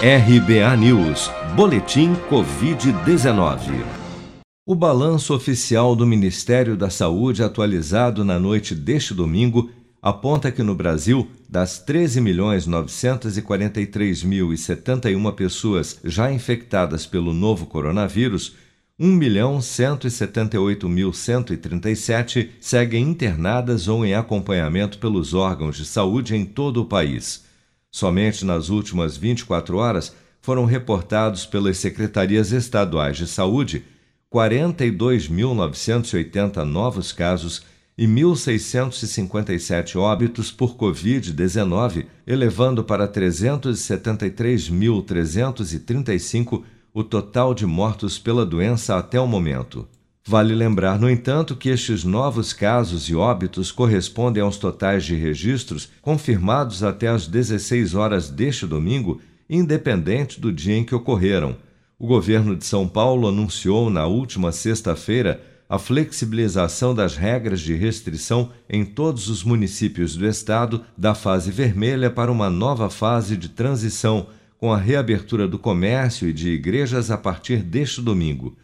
RBA News, Boletim Covid-19. O balanço oficial do Ministério da Saúde, atualizado na noite deste domingo, aponta que no Brasil, das 13.943.071 pessoas já infectadas pelo novo coronavírus, 1.178.137 seguem internadas ou em acompanhamento pelos órgãos de saúde em todo o país. Somente nas últimas 24 horas foram reportados pelas secretarias estaduais de saúde 42.980 novos casos e 1.657 óbitos por Covid-19, elevando para 373.335 o total de mortos pela doença até o momento. Vale lembrar, no entanto, que estes novos casos e óbitos correspondem aos totais de registros confirmados até às 16 horas deste domingo, independente do dia em que ocorreram. O governo de São Paulo anunciou na última sexta-feira a flexibilização das regras de restrição em todos os municípios do estado da fase vermelha para uma nova fase de transição, com a reabertura do comércio e de igrejas a partir deste domingo.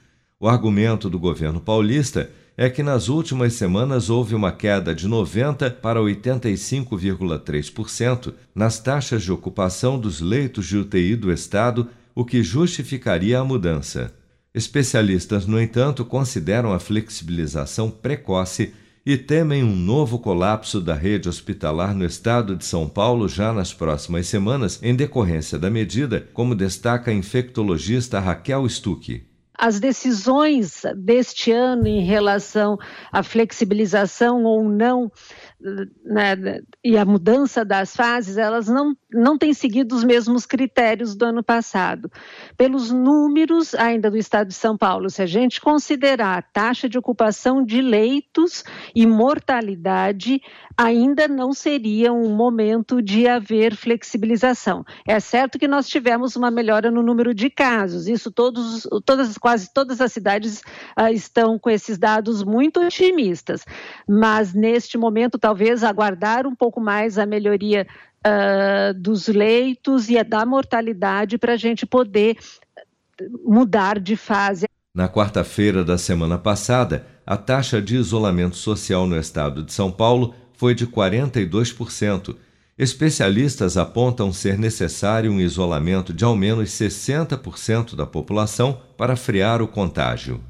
O argumento do governo paulista é que nas últimas semanas houve uma queda de 90 para 85,3% nas taxas de ocupação dos leitos de UTI do estado, o que justificaria a mudança. Especialistas, no entanto, consideram a flexibilização precoce e temem um novo colapso da rede hospitalar no estado de São Paulo já nas próximas semanas, em decorrência da medida, como destaca a infectologista Raquel Stuck as decisões deste ano em relação à flexibilização ou não né, e a mudança das fases, elas não, não têm seguido os mesmos critérios do ano passado. Pelos números ainda do Estado de São Paulo, se a gente considerar a taxa de ocupação de leitos e mortalidade, ainda não seria um momento de haver flexibilização. É certo que nós tivemos uma melhora no número de casos, isso todos, todas, quase todas as cidades uh, estão com esses dados muito otimistas, mas neste momento, talvez aguardar um pouco mais a melhoria uh, dos leitos e da mortalidade para a gente poder mudar de fase. Na quarta-feira da semana passada, a taxa de isolamento social no estado de São Paulo foi de 42%. Especialistas apontam ser necessário um isolamento de ao menos 60% da população para frear o contágio.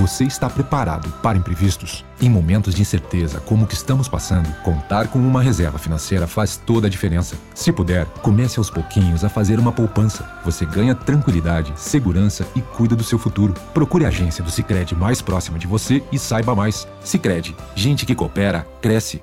Você está preparado para imprevistos? Em momentos de incerteza como o que estamos passando, contar com uma reserva financeira faz toda a diferença. Se puder, comece aos pouquinhos a fazer uma poupança. Você ganha tranquilidade, segurança e cuida do seu futuro. Procure a agência do Sicredi mais próxima de você e saiba mais. Sicredi, gente que coopera cresce.